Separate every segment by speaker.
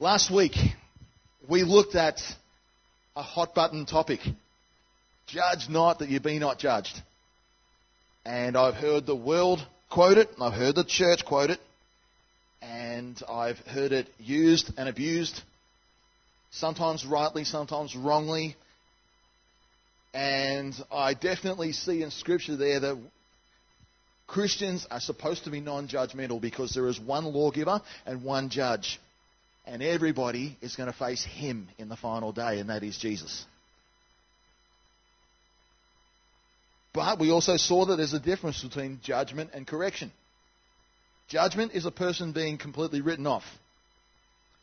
Speaker 1: Last week, we looked at a hot button topic. Judge not that you be not judged. And I've heard the world quote it, and I've heard the church quote it, and I've heard it used and abused, sometimes rightly, sometimes wrongly. And I definitely see in Scripture there that Christians are supposed to be non judgmental because there is one lawgiver and one judge. And everybody is going to face him in the final day, and that is Jesus. But we also saw that there's a difference between judgment and correction. Judgment is a person being completely written off.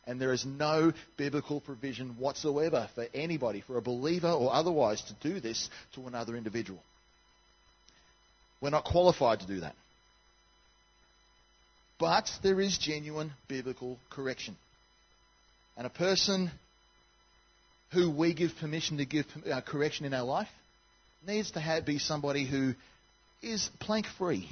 Speaker 1: And there is no biblical provision whatsoever for anybody, for a believer or otherwise, to do this to another individual. We're not qualified to do that. But there is genuine biblical correction. And a person who we give permission to give uh, correction in our life needs to have, be somebody who is plank free.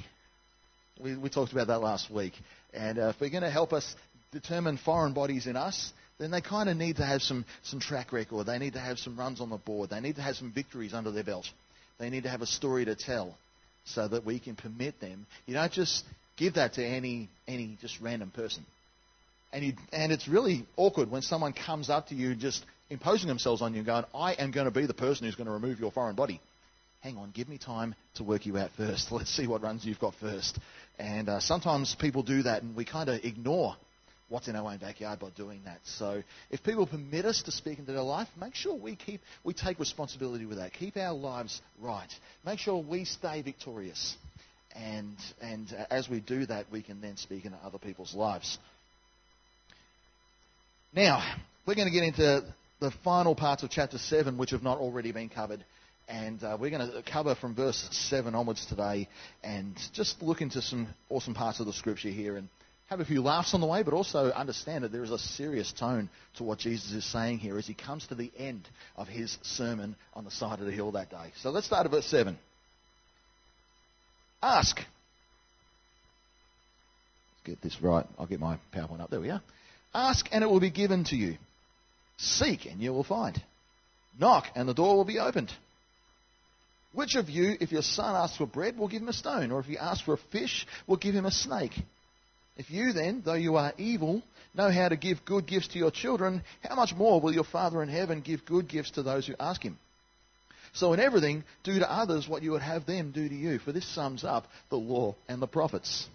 Speaker 1: We, we, talked about that last week. And uh, if we're going to help us determine foreign bodies in us, then they kind of need to have some, some track record. They need to have some runs on the board. They need to have some victories under their belt. They need to have a story to tell so that we can permit them. You don't just give that to any, any just random person. And, you, and it's really awkward when someone comes up to you just imposing themselves on you and going, I am going to be the person who's going to remove your foreign body. Hang on, give me time to work you out first. Let's see what runs you've got first. And uh, sometimes people do that and we kind of ignore what's in our own backyard by doing that. So if people permit us to speak into their life, make sure we keep we take responsibility with that. Keep our lives right. Make sure we stay victorious. And and uh, as we do that, we can then speak into other people's lives. Now, we're going to get into the final parts of chapter 7 which have not already been covered. And uh, we're going to cover from verse 7 onwards today and just look into some awesome parts of the scripture here and have a few laughs on the way, but also understand that there is a serious tone to what Jesus is saying here as he comes to the end of his sermon on the side of the hill that day. So let's start at verse 7. Ask. Let's get this right. I'll get my PowerPoint up. There we are. Ask and it will be given to you. Seek and you will find. Knock and the door will be opened. Which of you, if your son asks for bread, will give him a stone? Or if he asks for a fish, will give him a snake? If you then, though you are evil, know how to give good gifts to your children, how much more will your Father in heaven give good gifts to those who ask him? So in everything, do to others what you would have them do to you, for this sums up the law and the prophets.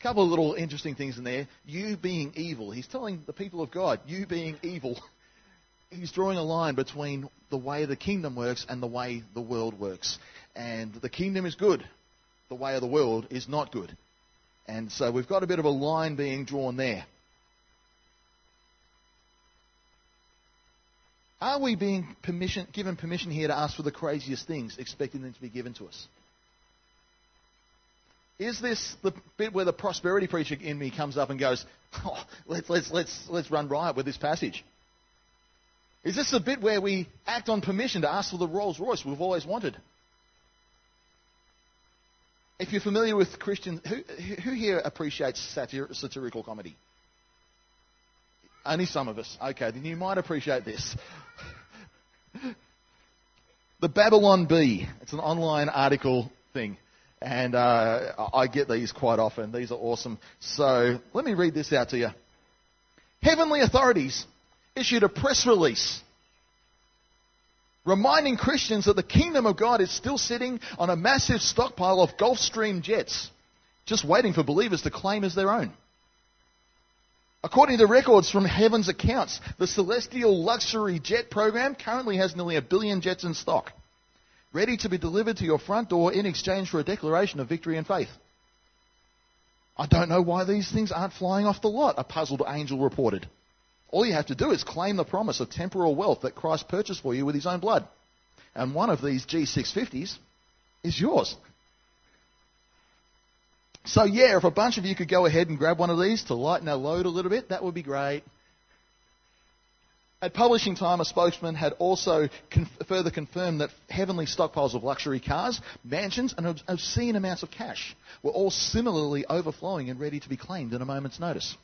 Speaker 1: A couple of little interesting things in there. You being evil. He's telling the people of God, you being evil. He's drawing a line between the way the kingdom works and the way the world works. And the kingdom is good. The way of the world is not good. And so we've got a bit of a line being drawn there. Are we being permission, given permission here to ask for the craziest things, expecting them to be given to us? Is this the bit where the prosperity preacher in me comes up and goes, oh, let's, let's, let's, let's run riot with this passage? Is this the bit where we act on permission to ask for the Rolls Royce we've always wanted? If you're familiar with Christian, who, who here appreciates satir, satirical comedy? Only some of us. Okay, then you might appreciate this. the Babylon Bee. It's an online article thing. And uh, I get these quite often. These are awesome. So let me read this out to you. Heavenly authorities issued a press release reminding Christians that the kingdom of God is still sitting on a massive stockpile of Gulfstream jets, just waiting for believers to claim as their own. According to records from Heaven's accounts, the celestial luxury jet program currently has nearly a billion jets in stock, ready to be delivered to your front door in exchange for a declaration of victory and faith. I don't know why these things aren't flying off the lot, a puzzled angel reported. All you have to do is claim the promise of temporal wealth that Christ purchased for you with his own blood. And one of these G650s is yours. So, yeah, if a bunch of you could go ahead and grab one of these to lighten our load a little bit, that would be great. At publishing time, a spokesman had also con- further confirmed that heavenly stockpiles of luxury cars, mansions, and obscene amounts of cash were all similarly overflowing and ready to be claimed at a moment's notice.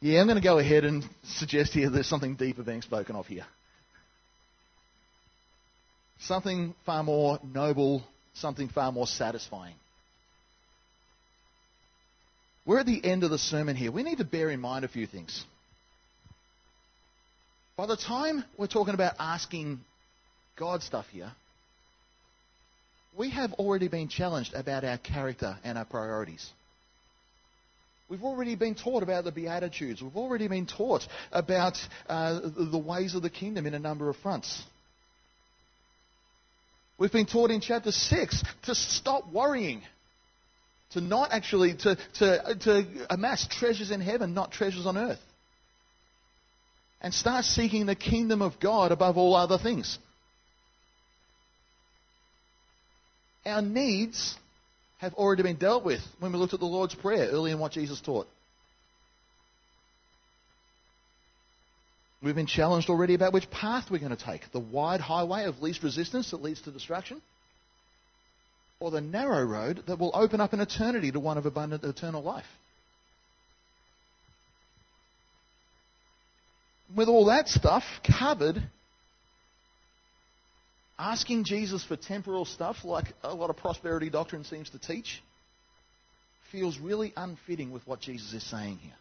Speaker 1: Yeah, I'm going to go ahead and suggest here there's something deeper being spoken of here. Something far more noble something far more satisfying. We're at the end of the sermon here. We need to bear in mind a few things. By the time we're talking about asking God stuff here, we have already been challenged about our character and our priorities. We've already been taught about the Beatitudes. We've already been taught about uh, the ways of the kingdom in a number of fronts. We've been taught in chapter 6 to stop worrying, to not actually, to, to, to amass treasures in heaven, not treasures on earth. And start seeking the kingdom of God above all other things. Our needs have already been dealt with when we looked at the Lord's Prayer early in what Jesus taught. We've been challenged already about which path we're going to take the wide highway of least resistance that leads to destruction, or the narrow road that will open up an eternity to one of abundant eternal life. With all that stuff covered, asking Jesus for temporal stuff, like a lot of prosperity doctrine seems to teach, feels really unfitting with what Jesus is saying here.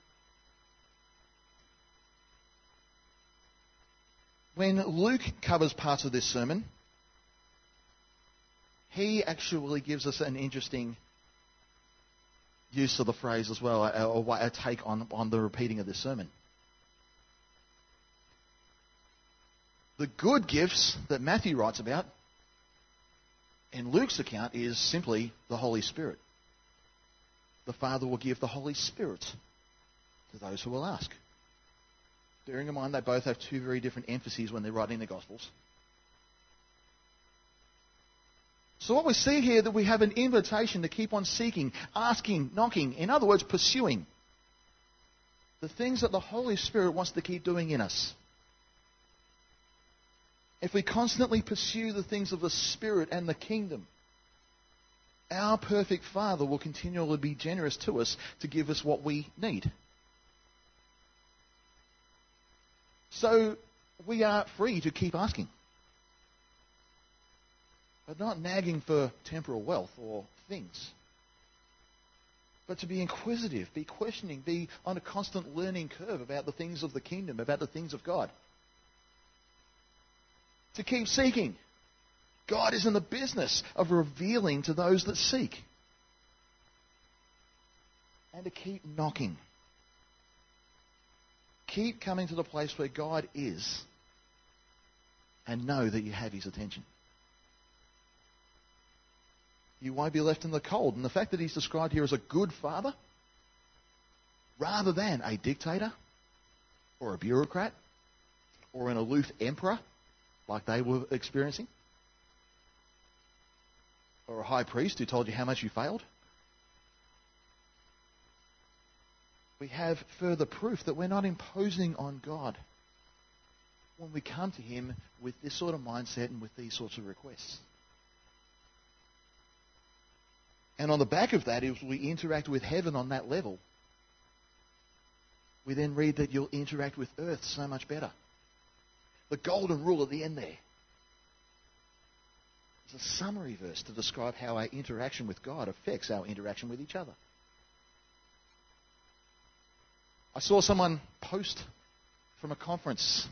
Speaker 1: When Luke covers parts of this sermon, he actually gives us an interesting use of the phrase as well, a, a take on, on the repeating of this sermon. The good gifts that Matthew writes about in Luke's account is simply the Holy Spirit. The Father will give the Holy Spirit to those who will ask. Bearing in mind they both have two very different emphases when they're writing the Gospels. So what we see here that we have an invitation to keep on seeking, asking, knocking, in other words, pursuing the things that the Holy Spirit wants to keep doing in us. If we constantly pursue the things of the Spirit and the kingdom, our perfect Father will continually be generous to us to give us what we need. So we are free to keep asking. But not nagging for temporal wealth or things. But to be inquisitive, be questioning, be on a constant learning curve about the things of the kingdom, about the things of God to keep seeking. God is in the business of revealing to those that seek. And to keep knocking. Keep coming to the place where God is and know that you have His attention. You won't be left in the cold. And the fact that He's described here as a good father, rather than a dictator or a bureaucrat or an aloof emperor like they were experiencing? Or a high priest who told you how much you failed? We have further proof that we're not imposing on God when we come to Him with this sort of mindset and with these sorts of requests. And on the back of that, as we interact with heaven on that level, we then read that you'll interact with earth so much better the golden rule at the end there. It's a summary verse to describe how our interaction with God affects our interaction with each other. I saw someone post from a conference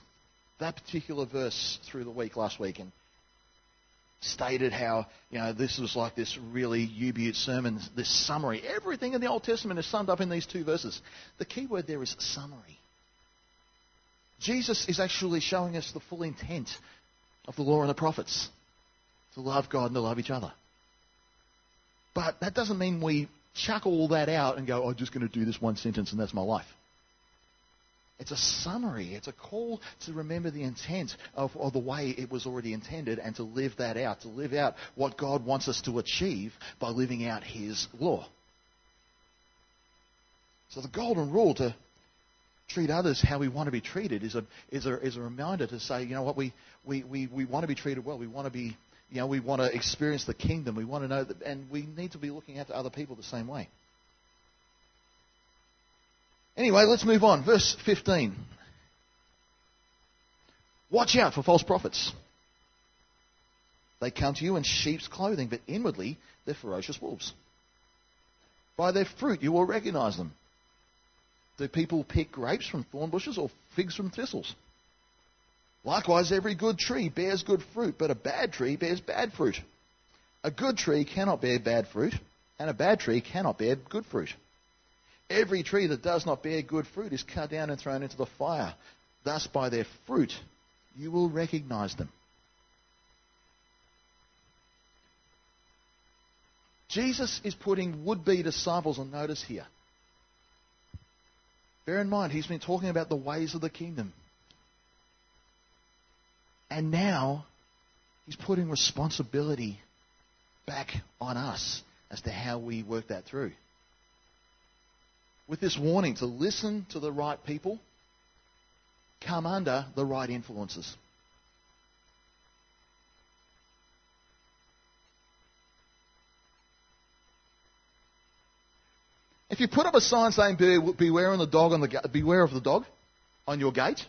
Speaker 1: that particular verse through the week last week and stated how you know this was like this really U-Butte sermon, this summary. Everything in the Old Testament is summed up in these two verses. The key word there is summary. Jesus is actually showing us the full intent of the law and the prophets to love God and to love each other. But that doesn't mean we chuck all that out and go, oh, I'm just going to do this one sentence and that's my life. It's a summary. It's a call to remember the intent of, of, the way it was already intended and to live that out, to live out what God wants us to achieve by living out His law. So the golden rule to treat others how we want to be treated is a, is a, is a reminder to say, you know what, we, we, we, we want to be treated well. We want to be, you know, we want to experience the kingdom. We want to know that, and we need to be looking to other people the same way. Anyway, let's move on. Verse 15. Watch out for false prophets. They come to you in sheep's clothing, but inwardly they're ferocious wolves. By their fruit you will recognize them. Do people pick grapes from thorn bushes or figs from thistles? Likewise, every good tree bears good fruit, but a bad tree bears bad fruit. A good tree cannot bear bad fruit, and a bad tree cannot bear good fruit. Every tree that does not bear good fruit is cut down and thrown into the fire. Thus, by their fruit, you will recognize them. Jesus is putting would be disciples on notice here. Bear in mind, he's been talking about the ways of the kingdom. And now, he's putting responsibility back on us as to how we work that through. With this warning to listen to the right people, come under the right influences. If you put up a sign saying beware of the dog on the beware of the dog on your gate,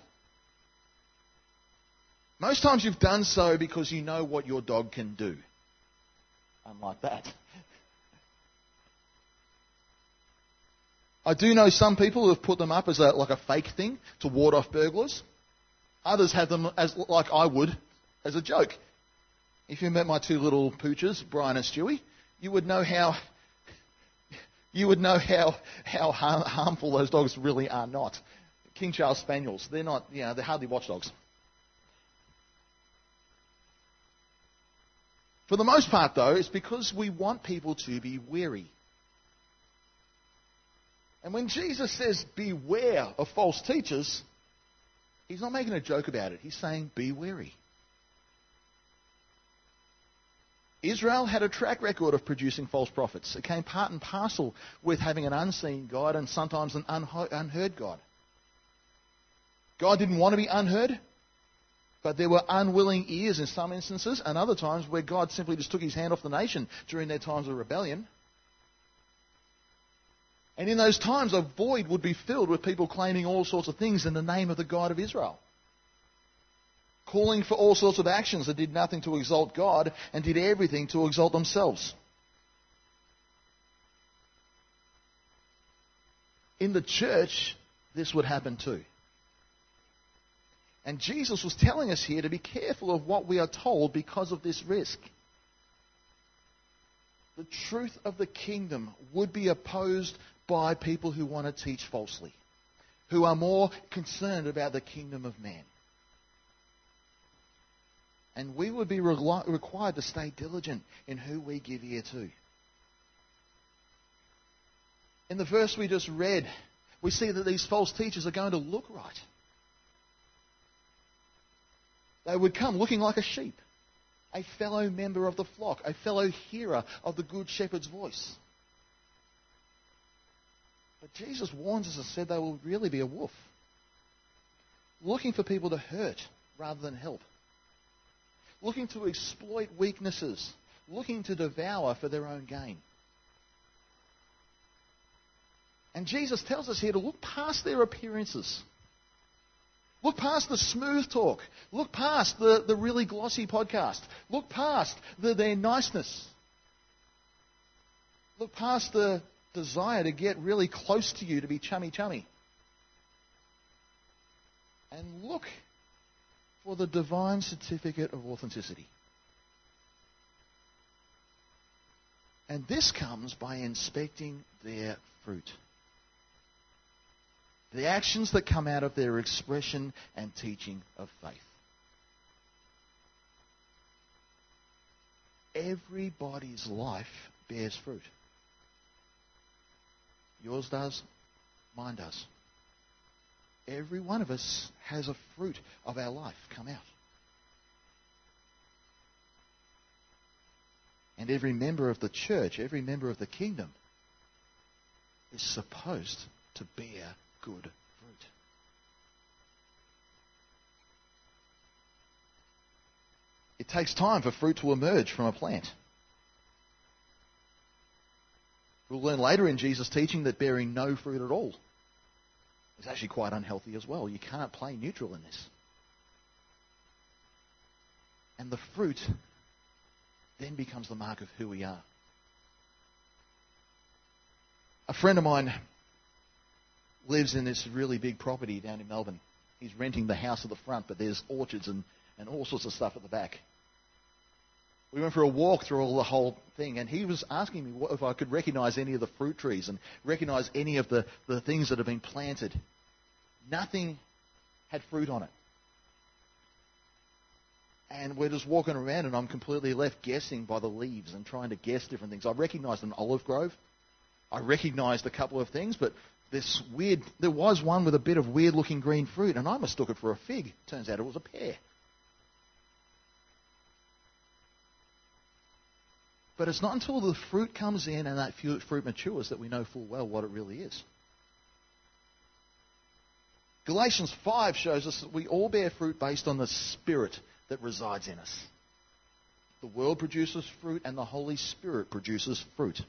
Speaker 1: most times you've done so because you know what your dog can do. Unlike that. I do know some people who have put them up as a, like a fake thing to ward off burglars. Others have them as like I would as a joke. If you met my two little pooches, Brian and Stewie, you would know how you would know how, how harmful those dogs really are not. King Charles Spaniels, they're not, you know, they're hardly watchdogs. For the most part, though, it's because we want people to be weary. And when Jesus says, beware of false teachers, he's not making a joke about it. He's saying, be wary. Israel had a track record of producing false prophets. It came part and parcel with having an unseen God and sometimes an unheard God. God didn't want to be unheard, but there were unwilling ears in some instances, and other times where God simply just took his hand off the nation during their times of rebellion. And in those times, a void would be filled with people claiming all sorts of things in the name of the God of Israel calling for all sorts of actions that did nothing to exalt God and did everything to exalt themselves. In the church, this would happen too. And Jesus was telling us here to be careful of what we are told because of this risk. The truth of the kingdom would be opposed by people who want to teach falsely, who are more concerned about the kingdom of man. And we would be re- required to stay diligent in who we give ear to. In the verse we just read, we see that these false teachers are going to look right. They would come looking like a sheep, a fellow member of the flock, a fellow hearer of the good shepherd's voice. But Jesus warns us and said they will really be a wolf, looking for people to hurt rather than help looking to exploit weaknesses, looking to devour for their own gain. And Jesus tells us here to look past their appearances. Look past the smooth talk. Look past the, the really glossy podcast. Look past the, their niceness. Look past the desire to get really close to you, to be chummy chummy. And look for the divine certificate of authenticity. And this comes by inspecting their fruit. The actions that come out of their expression and teaching of faith. Everybody's life bears fruit. Yours does, mine does every one of us has a fruit of our life come out. And every member of the church, every member of the kingdom, is supposed to bear good fruit. It takes time for fruit to emerge from a plant. We'll learn later in Jesus' teaching that bearing no fruit at all is actually quite unhealthy as well. You can't play neutral in this. And the fruit then becomes the mark of who we are. A friend of mine lives in this really big property down in Melbourne. He's renting the house at the front, but there's orchards and, and all sorts of stuff at the back. We went for a walk through all the whole thing, and he was asking me if I could recognize any of the fruit trees and recognize any of the, the things that have been planted. Nothing had fruit on it. And we're just walking around, and I'm completely left guessing by the leaves and trying to guess different things. I recognized an olive grove. I recognized a couple of things, but this weird, there was one with a bit of weird looking green fruit, and I mistook it for a fig. Turns out it was a pear. But it's not until the fruit comes in and that fruit matures that we know full well what it really is. Galatians 5 shows us that we all bear fruit based on the Spirit that resides in us. The world produces fruit and the Holy Spirit produces fruit.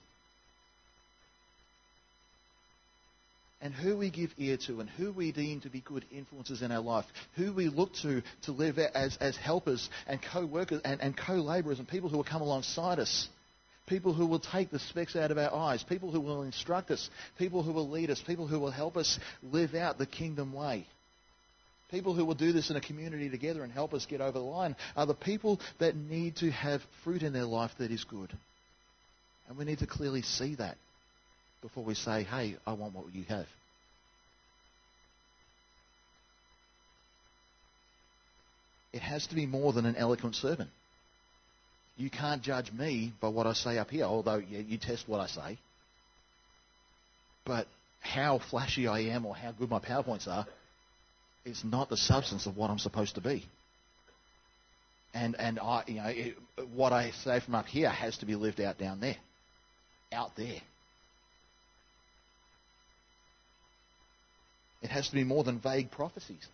Speaker 1: and who we give ear to and who we deem to be good influences in our life, who we look to to live as, as helpers and co-workers and, and co-laborers and people who will come alongside us people who will take the specks out of our eyes, people who will instruct us, people who will lead us, people who will help us live out the kingdom way. People who will do this in a community together and help us get over the line are the people that need to have fruit in their life that is good. And we need to clearly see that before we say, hey, I want what you have. It has to be more than an eloquent servant. You can't judge me by what I say up here, although you test what I say. But how flashy I am or how good my PowerPoints are is not the substance of what I'm supposed to be. And and I you know it, what I say from up here has to be lived out down there, out there. It has to be more than vague prophecies.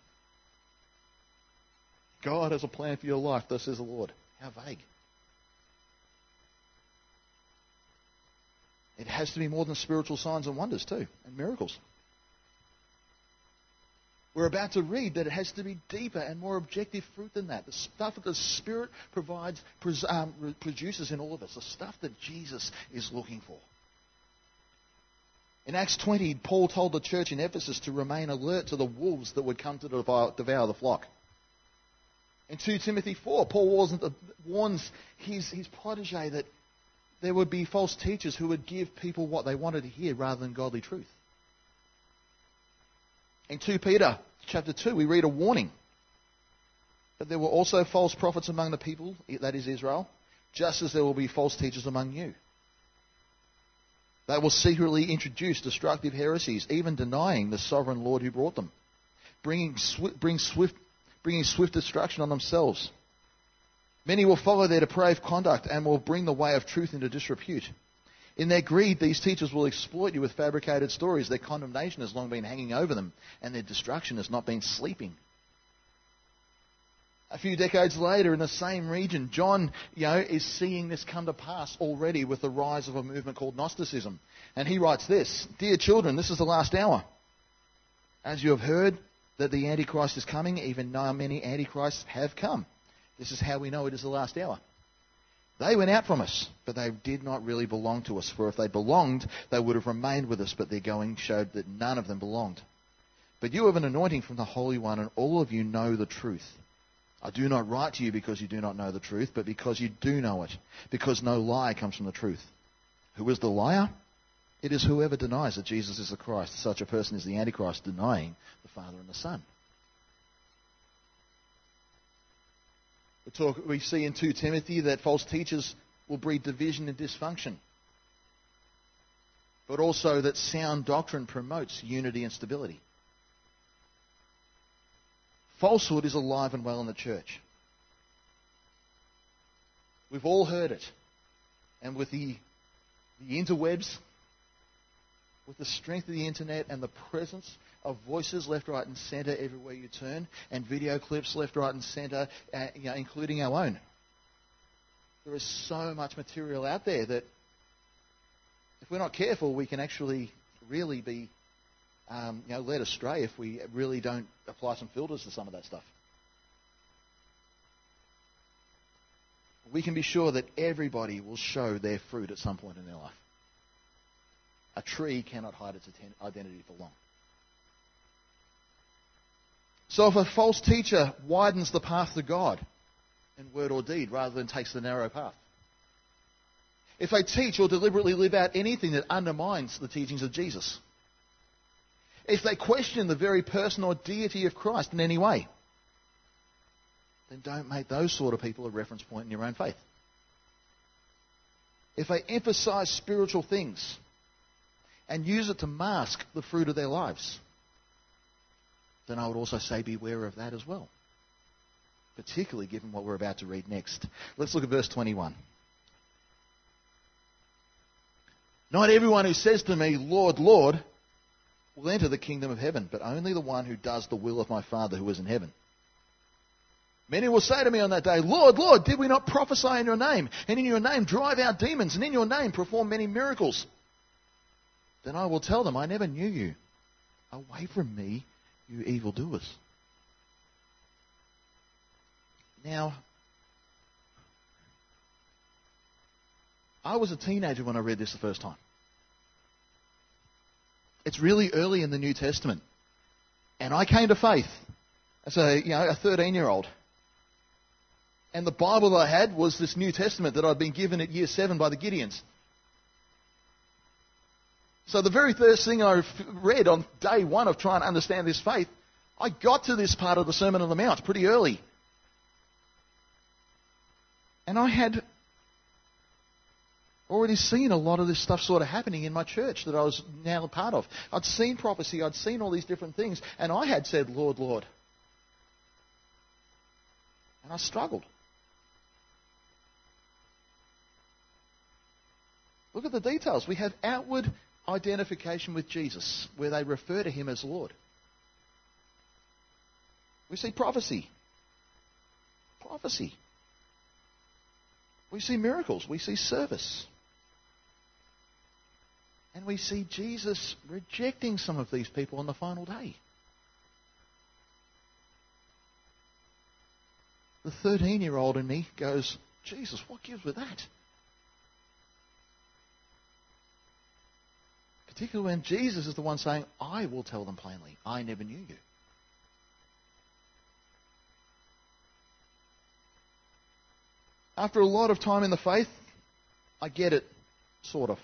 Speaker 1: God has a plan for your life, thus says the Lord. How vague. It has to be more than spiritual signs and wonders, too, and miracles. We're about to read that it has to be deeper and more objective fruit than that. The stuff that the Spirit provides, um, produces in all of us, the stuff that Jesus is looking for. In Acts 20, Paul told the church in Ephesus to remain alert to the wolves that would come to devour, the flock. In 2 Timothy 4, Paul warns his, his protege that there would be false teachers who would give people what they wanted to hear rather than godly truth. In 2 Peter chapter 2, we read a warning that there were also false prophets among the people, that is Israel, just as there will be false teachers among you. They will secretly introduce destructive heresies, even denying the sovereign Lord who brought them, bringing swift, swift, bringing swift destruction on themselves. Many will follow their depraved conduct and will bring the way of truth into disrepute. In their greed, these teachers will exploit you with fabricated stories. Their condemnation has long been hanging over them, and their destruction has not been sleeping. A few decades later, in the same region, John, you know, is seeing this come to pass already with the rise of a movement called Gnosticism. And he writes this Dear children, this is the last hour. As you have heard that the Antichrist is coming, even now many Antichrists have come. This is how we know it is the last hour. They went out from us, but they did not really belong to us. For if they belonged, they would have remained with us, but their going showed that none of them belonged. But you have an anointing from the Holy One, and all of you know the truth. I do not write to you because you do not know the truth, but because you do know it, because no lie comes from the truth. Who is the liar? It is whoever denies that Jesus is the Christ. Such a person is the Antichrist, denying the Father and the Son. We, talk, we see in 2 Timothy that false teachers will breed division and dysfunction, but also that sound doctrine promotes unity and stability. Falsehood is alive and well in the church. We've all heard it. And with the, the interwebs, with the strength of the internet and the presence of voices left, right, and centre everywhere you turn, and video clips left, right, and centre, uh, you know, including our own. There is so much material out there that if we're not careful, we can actually really be um, you know, led astray if we really don't apply some filters to some of that stuff. We can be sure that everybody will show their fruit at some point in their life. A tree cannot hide its identity for long. So if a false teacher widens the path to God in word or deed rather than takes the narrow path, if they teach or deliberately live out anything that undermines the teachings of Jesus, if they question the very person or deity of Christ in any way, then don't make those sort of people a reference point in your own faith. If they emphasize spiritual things and use it to mask the fruit of their lives, then I would also say beware of that as well. Particularly given what we're about to read next. Let's look at verse 21. Not everyone who says to me, Lord, Lord, will enter the kingdom of heaven, but only the one who does the will of my Father who is in heaven. Many will say to me on that day, Lord, Lord, did we not prophesy in your name, and in your name drive out demons, and in your name perform many miracles? Then I will tell them, I never knew you. Away from me, you evildoers. Now, I was a teenager when I read this the first time. It's really early in the New Testament. And I came to faith as a, you know, a 13 year old. And the Bible I had was this New Testament that I'd been given at year 7 by the Gideons. So the very first thing I read on day one of trying to understand this faith, I got to this part of the Sermon on the Mount pretty early. And I had already seen a lot of this stuff sort of happening in my church that I was now a part of. I'd seen prophecy, I'd seen all these different things, and I had said, Lord, Lord. And I struggled. Look at the details. We have outward identification with Jesus, where they refer to him as Lord. We see prophecy. Prophecy. We see miracles. We see service. And we see Jesus rejecting some of these people on the final day. The 13 year old in me goes, Jesus, what gives with that? Particularly when Jesus is the one saying, I will tell them plainly, I never knew you. After a lot of time in the faith, I get it, sort of.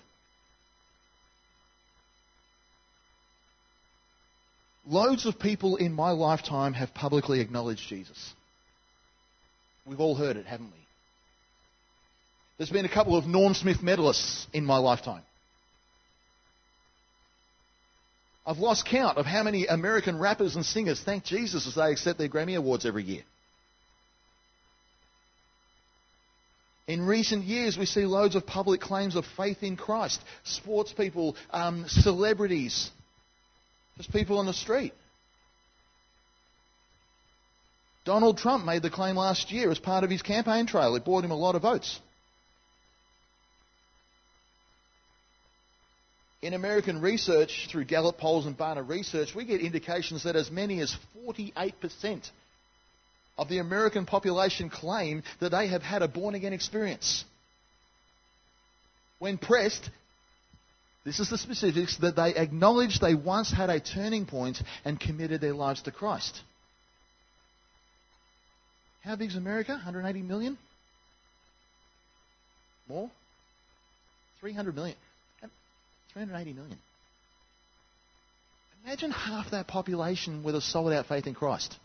Speaker 1: Loads of people in my lifetime have publicly acknowledged Jesus. We've all heard it, haven't we? There's been a couple of Norm Smith medalists in my lifetime. I've lost count of how many American rappers and singers thank Jesus as they accept their Grammy Awards every year. In recent years, we see loads of public claims of faith in Christ. Sports people, um, celebrities, just people on the street. Donald Trump made the claim last year as part of his campaign trail. It bought him a lot of votes. In American research, through Gallup polls and Barna research, we get indications that as many as 48% of the American population claim that they have had a born again experience. When pressed, this is the specifics that they acknowledge they once had a turning point and committed their lives to Christ. How big is America? 180 million? More? 300 million. 380 million. Imagine half that population with a solid out faith in Christ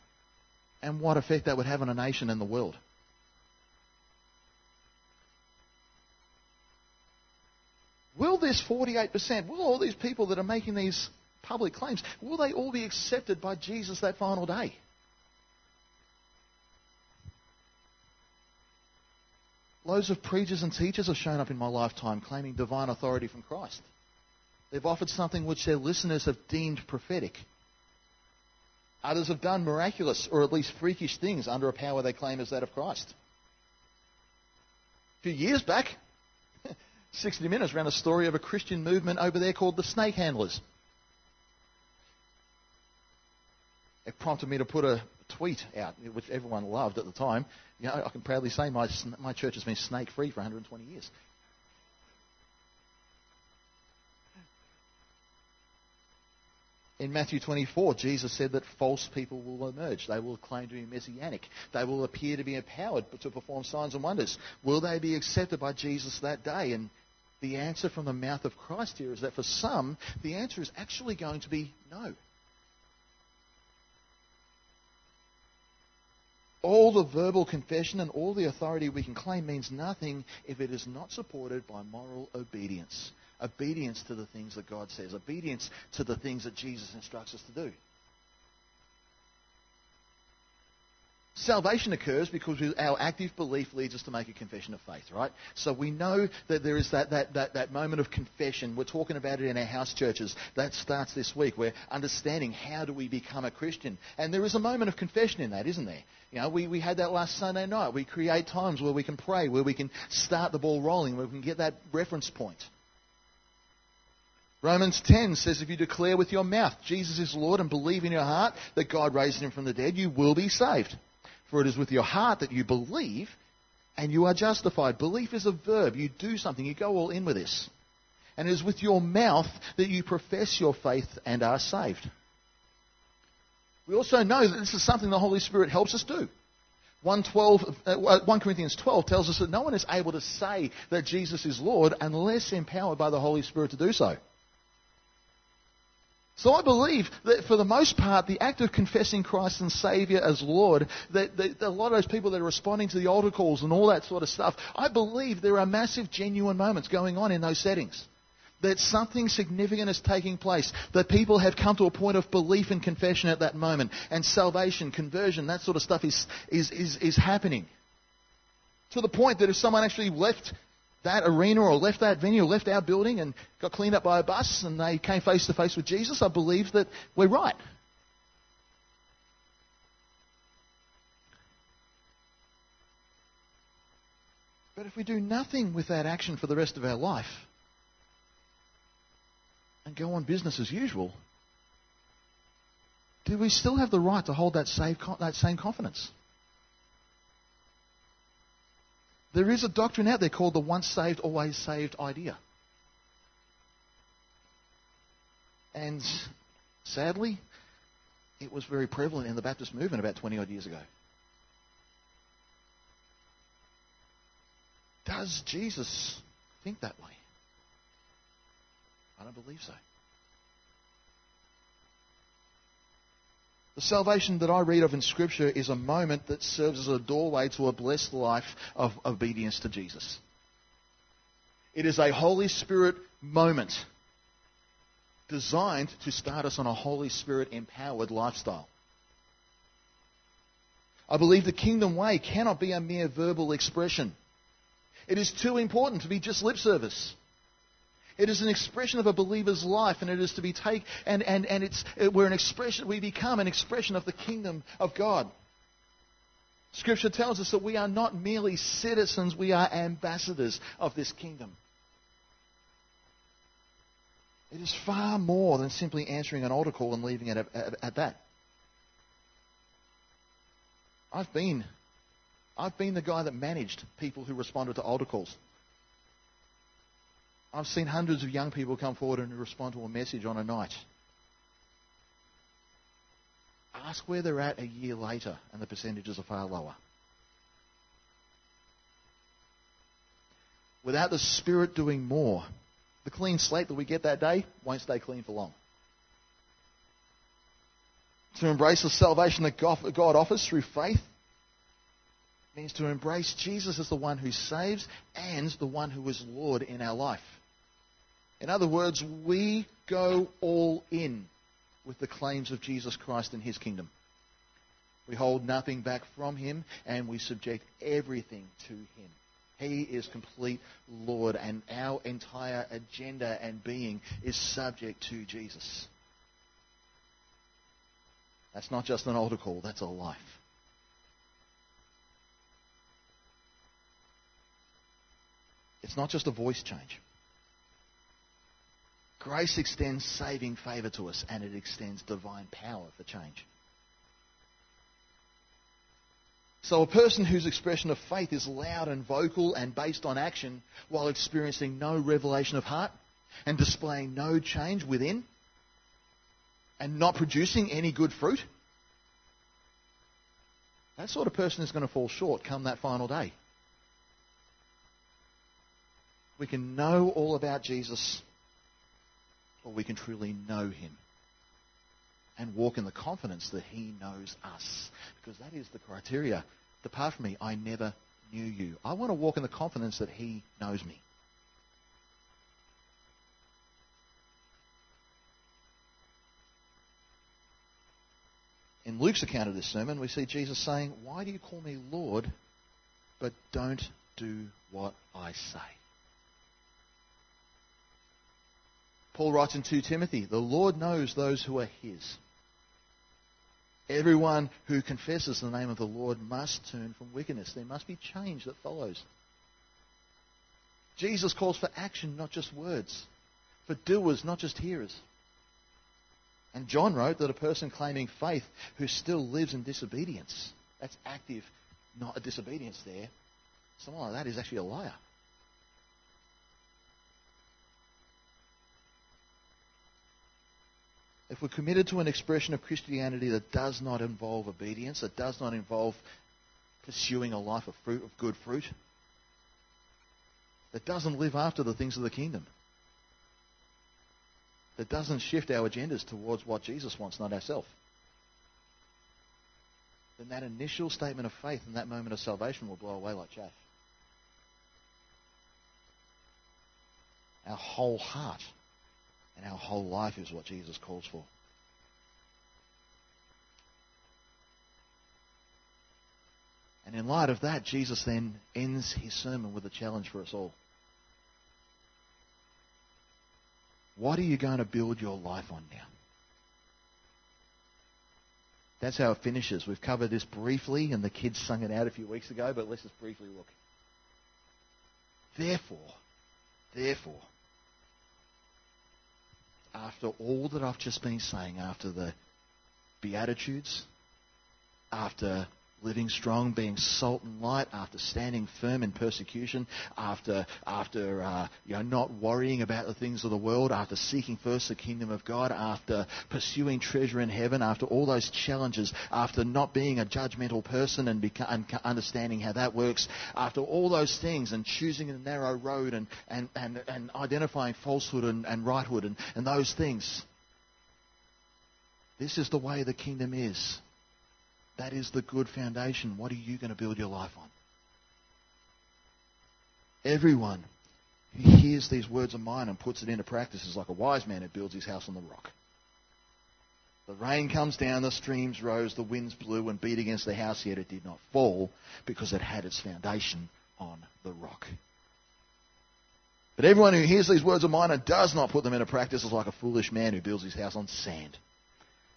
Speaker 1: and what effect that would have on a nation and the world. Will this 48%, will all these people that are making these public claims, will they all be accepted by Jesus that final day? Loads of preachers and teachers have shown up in my lifetime claiming divine authority from Christ. They've offered something which their listeners have deemed prophetic. Others have done miraculous or at least freakish things under a power they claim is that of Christ. A few years back, 60 Minutes ran a story of a Christian movement over there called the Snake Handlers. It prompted me to put a tweet out, which everyone loved at the time. You know, I can proudly say my, my church has been snake free for 120 years. In Matthew 24, Jesus said that false people will emerge. They will claim to be messianic. They will appear to be empowered to perform signs and wonders. Will they be accepted by Jesus that day? And the answer from the mouth of Christ here is that for some, the answer is actually going to be no. All the verbal confession and all the authority we can claim means nothing if it is not supported by moral obedience. Obedience to the things that God says, obedience to the things that Jesus instructs us to do. Salvation occurs because our active belief leads us to make a confession of faith, right? So we know that there is that, that, that, that moment of confession. We're talking about it in our house churches. That starts this week. We're understanding how do we become a Christian. And there is a moment of confession in that, isn't there? You know, we, we had that last Sunday night. We create times where we can pray, where we can start the ball rolling, where we can get that reference point. Romans 10 says if you declare with your mouth Jesus is Lord and believe in your heart that God raised him from the dead, you will be saved. For it is with your heart that you believe and you are justified. Belief is a verb. You do something. You go all in with this. And it is with your mouth that you profess your faith and are saved. We also know that this is something the Holy Spirit helps us do. 112, uh, 1 Corinthians 12 tells us that no one is able to say that Jesus is Lord unless empowered by the Holy Spirit to do so. So I believe that for the most part, the act of confessing Christ and Saviour as Lord, that, that, a lot of those people that are responding to the altar calls and all that sort of stuff, I believe there are massive, genuine moments going on in those settings. That something significant is taking place. That people have come to a point of belief and confession at that moment. And salvation, conversion, that sort of stuff is, is, is, is happening. To the point that if someone actually left that arena or left that venue or left our building and got cleaned up by a bus and they came face to face with Jesus, I believe that we're right. But if we do nothing with that action for the rest of our life and go on business as usual, do we still have the right to hold that same confidence? There is a doctrine out there called the once saved, always saved idea. And sadly, it was very prevalent in the Baptist movement about 20 odd years ago. Does Jesus think that way? I don't believe so. The salvation that I read of in Scripture is a moment that serves as a doorway to a blessed life of obedience to Jesus. It is a Holy Spirit moment designed to start us on a Holy Spirit empowered lifestyle. I believe the kingdom way cannot be a mere verbal expression. It is too important to be just lip service. It is an expression of a believer's life, and it is to be taken, and, and, and it's, we're an expression, we become an expression of the kingdom of God. Scripture tells us that we are not merely citizens, we are ambassadors of this kingdom. It is far more than simply answering an altar call and leaving it at, at, at that. I've been, I've been the guy that managed people who responded to altar calls. I've seen hundreds of young people come forward and respond to a message on a night. Ask where they're at a year later, and the percentages are far lower. Without the Spirit doing more, the clean slate that we get that day won't stay clean for long. To embrace the salvation that God offers through faith means to embrace Jesus as the one who saves and the one who is Lord in our life. In other words, we go all in with the claims of Jesus Christ and his kingdom. We hold nothing back from him and we subject everything to him. He is complete Lord, and our entire agenda and being is subject to Jesus. That's not just an altar call, that's a life. It's not just a voice change. Grace extends saving favour to us and it extends divine power for change. So, a person whose expression of faith is loud and vocal and based on action while experiencing no revelation of heart and displaying no change within and not producing any good fruit, that sort of person is going to fall short come that final day. We can know all about Jesus, or we can truly know him and walk in the confidence that he knows us. Because that is the criteria. Depart from me, I never knew you. I want to walk in the confidence that he knows me. In Luke's account of this sermon, we see Jesus saying, Why do you call me Lord, but don't do what I say? Paul writes in 2 Timothy, The Lord knows those who are his. Everyone who confesses the name of the Lord must turn from wickedness. There must be change that follows. Jesus calls for action, not just words, for doers, not just hearers. And John wrote that a person claiming faith who still lives in disobedience, that's active, not a disobedience there, someone like that is actually a liar. If we're committed to an expression of Christianity that does not involve obedience, that does not involve pursuing a life of fruit of good fruit, that doesn't live after the things of the kingdom, that doesn't shift our agendas towards what Jesus wants, not ourselves, then that initial statement of faith and that moment of salvation will blow away like chaff. Our whole heart and our whole life is what Jesus calls for. And in light of that, Jesus then ends his sermon with a challenge for us all. What are you going to build your life on now? That's how it finishes. We've covered this briefly, and the kids sung it out a few weeks ago, but let's just briefly look. Therefore, therefore, after all that I've just been saying, after the Beatitudes, after living strong, being salt and light, after standing firm in persecution, after after uh, you know not worrying about the things of the world, after seeking first the kingdom of God, after pursuing treasure in heaven, after all those challenges, after not being a judgmental person and, beca- and understanding how that works, after all those things and choosing a narrow road and and and, and identifying falsehood and, and righthood and, and those things. This is the way the kingdom is. That is the good foundation. What are you going to build your life on? Everyone who hears these words of mine and puts it into practice is like a wise man who builds his house on the rock. The rain comes down, the streams rose, the winds blew and beat against the house, yet it did not fall because it had its foundation on the rock. But everyone who hears these words of mine and does not put them into practice is like a foolish man who builds his house on sand.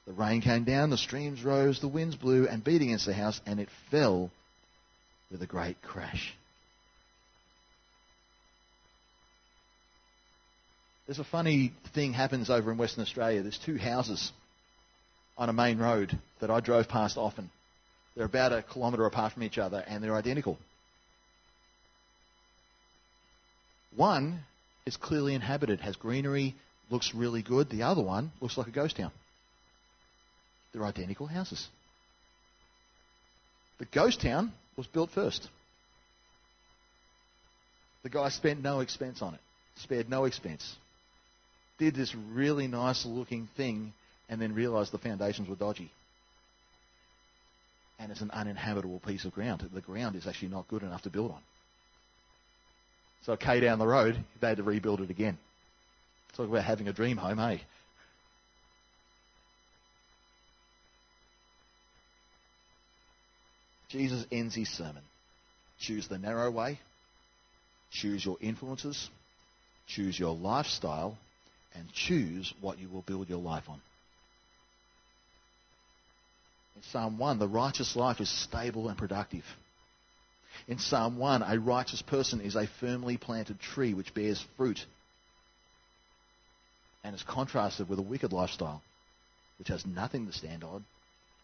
Speaker 1: The rain came down, the streams rose, the winds blew and beat against the house, and it fell with a great crash. There's a funny thing happens over in Western Australia. There's two houses on a main road that I drove past often. They're about a kilometre apart from each other, and they're identical. One is clearly inhabited, has greenery, looks really good. The other one looks like a ghost town. They're identical houses. The ghost town was built first. The guy spent no expense on it, spared no expense. Did this really nice looking thing and then realised the foundations were dodgy. And it's an uninhabitable piece of ground. The ground is actually not good enough to build on. So K down the road, they had to rebuild it again. Talk about having a dream home, hey? Jesus ends his sermon. Choose the narrow way, choose your influences, choose your lifestyle, and choose what you will build your life on. In Psalm 1, the righteous life is stable and productive. In Psalm 1, a righteous person is a firmly planted tree which bears fruit and is contrasted with a wicked lifestyle which has nothing to stand on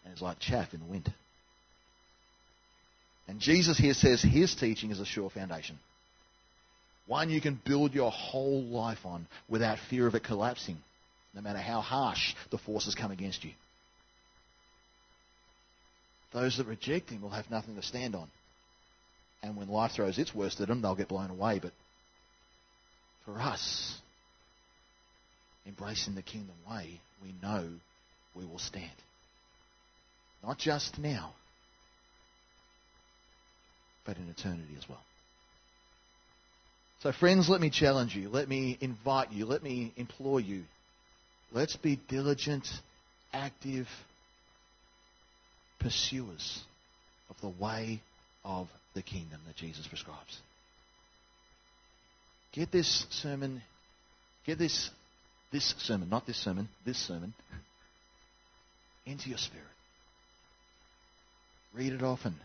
Speaker 1: and is like chaff in the wind. And Jesus here says his teaching is a sure foundation. One you can build your whole life on without fear of it collapsing, no matter how harsh the forces come against you. Those that reject him will have nothing to stand on. And when life throws its worst at them, they'll get blown away. But for us, embracing the kingdom way, we know we will stand. Not just now, but in eternity as well. So, friends, let me challenge you. Let me invite you. Let me implore you. Let's be diligent, active pursuers of the way of the kingdom that Jesus prescribes. Get this sermon, get this, this sermon, not this sermon, this sermon, into your spirit. Read it often.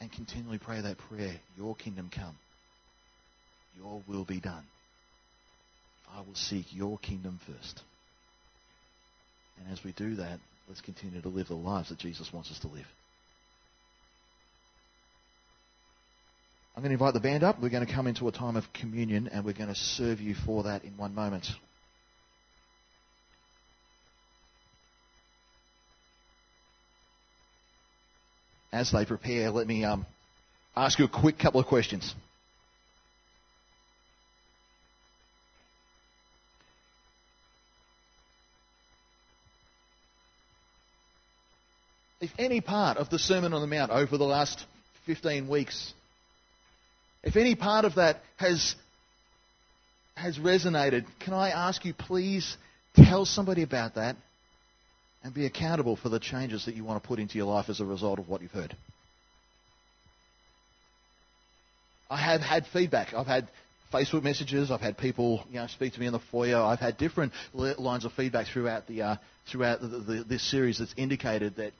Speaker 1: And continually pray that prayer Your kingdom come, Your will be done. I will seek Your kingdom first. And as we do that, let's continue to live the lives that Jesus wants us to live. I'm going to invite the band up. We're going to come into a time of communion and we're going to serve you for that in one moment. As they prepare, let me um, ask you a quick couple of questions. If any part of the Sermon on the Mount over the last 15 weeks if any part of that has, has resonated, can I ask you please tell somebody about that and be accountable for the changes that you want to put into your life as a result of what you've heard? I have had feedback. I've had Facebook messages. I've had people, you know, speak to me in the foyer. I've had different lines of feedback throughout the uh, throughout the, the, this series that's indicated that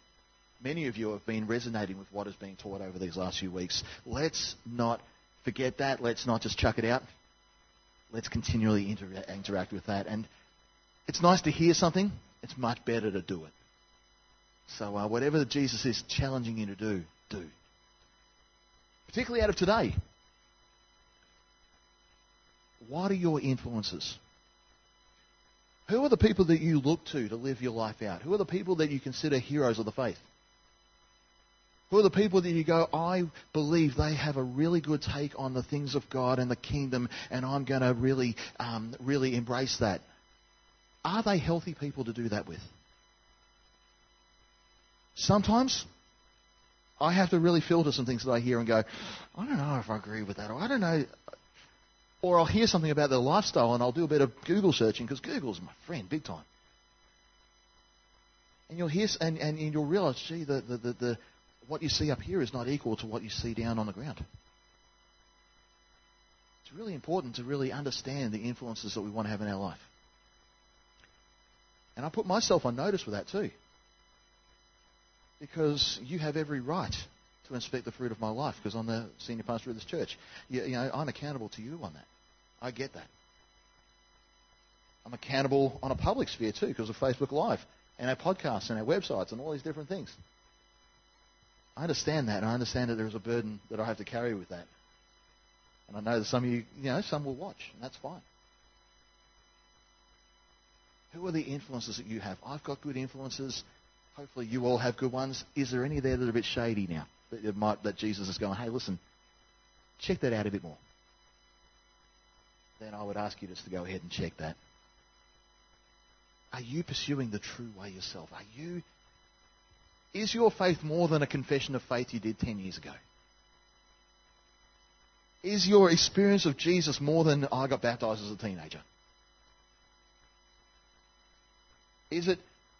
Speaker 1: many of you have been resonating with what is being taught over these last few weeks. Let's not forget that. Let's not just chuck it out. Let's continually inter- interact with that. And it's nice to hear something. It's much better to do it. So uh, whatever Jesus is challenging you to do, do. Particularly out of today. What are your influences? Who are the people that you look to to live your life out? Who are the people that you consider heroes of the faith? Who are the people that you go, I believe they have a really good take on the things of God and the kingdom, and I'm going to really, um, really embrace that? Are they healthy people to do that with? Sometimes I have to really filter some things that I hear and go, I don't know if I agree with that, or I don't know. Or I'll hear something about their lifestyle and I'll do a bit of Google searching because Google's my friend, big time. And you'll hear, and, and you'll realize, gee, the, the, the, the what you see up here is not equal to what you see down on the ground. It's really important to really understand the influences that we want to have in our life. And I put myself on notice with that too. Because you have every right to inspect the fruit of my life because I'm the senior pastor of this church. You, you know, I'm accountable to you on that. I get that. I'm accountable on a public sphere too because of Facebook Live and our podcasts and our websites and all these different things. I understand that, and I understand that there's a burden that I have to carry with that. And I know that some of you, you know, some will watch, and that's fine. Who are the influences that you have? I've got good influences. Hopefully, you all have good ones. Is there any there that are a bit shady now? That, might, that Jesus is going, hey, listen, check that out a bit more. Then I would ask you just to go ahead and check that. Are you pursuing the true way yourself? Are you is your faith more than a confession of faith you did 10 years ago? Is your experience of Jesus more than I got baptized as a teenager? Is it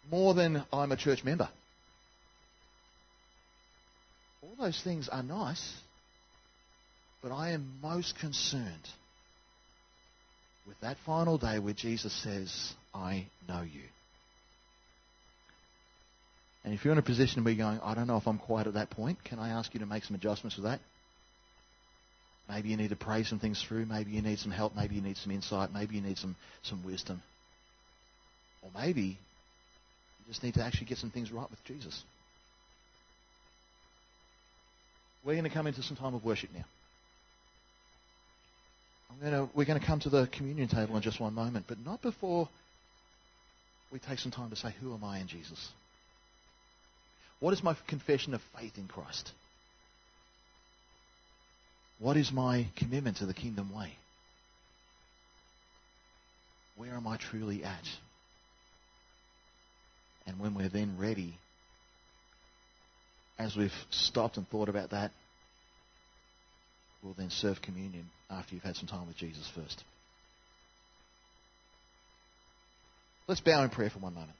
Speaker 1: more than I'm a church member? All those things are nice, but I am most concerned with that final day where Jesus says, I know you. And if you're in a position to be going, I don't know if I'm quite at that point, can I ask you to make some adjustments with that? Maybe you need to pray some things through. Maybe you need some help. Maybe you need some insight. Maybe you need some, some wisdom. Or maybe you just need to actually get some things right with Jesus. We're going to come into some time of worship now. Going to, we're going to come to the communion table in just one moment, but not before we take some time to say, Who am I in Jesus? What is my confession of faith in Christ? What is my commitment to the kingdom way? Where am I truly at? And when we're then ready, as we've stopped and thought about that, we'll then serve communion after you've had some time with Jesus first. Let's bow in prayer for one moment.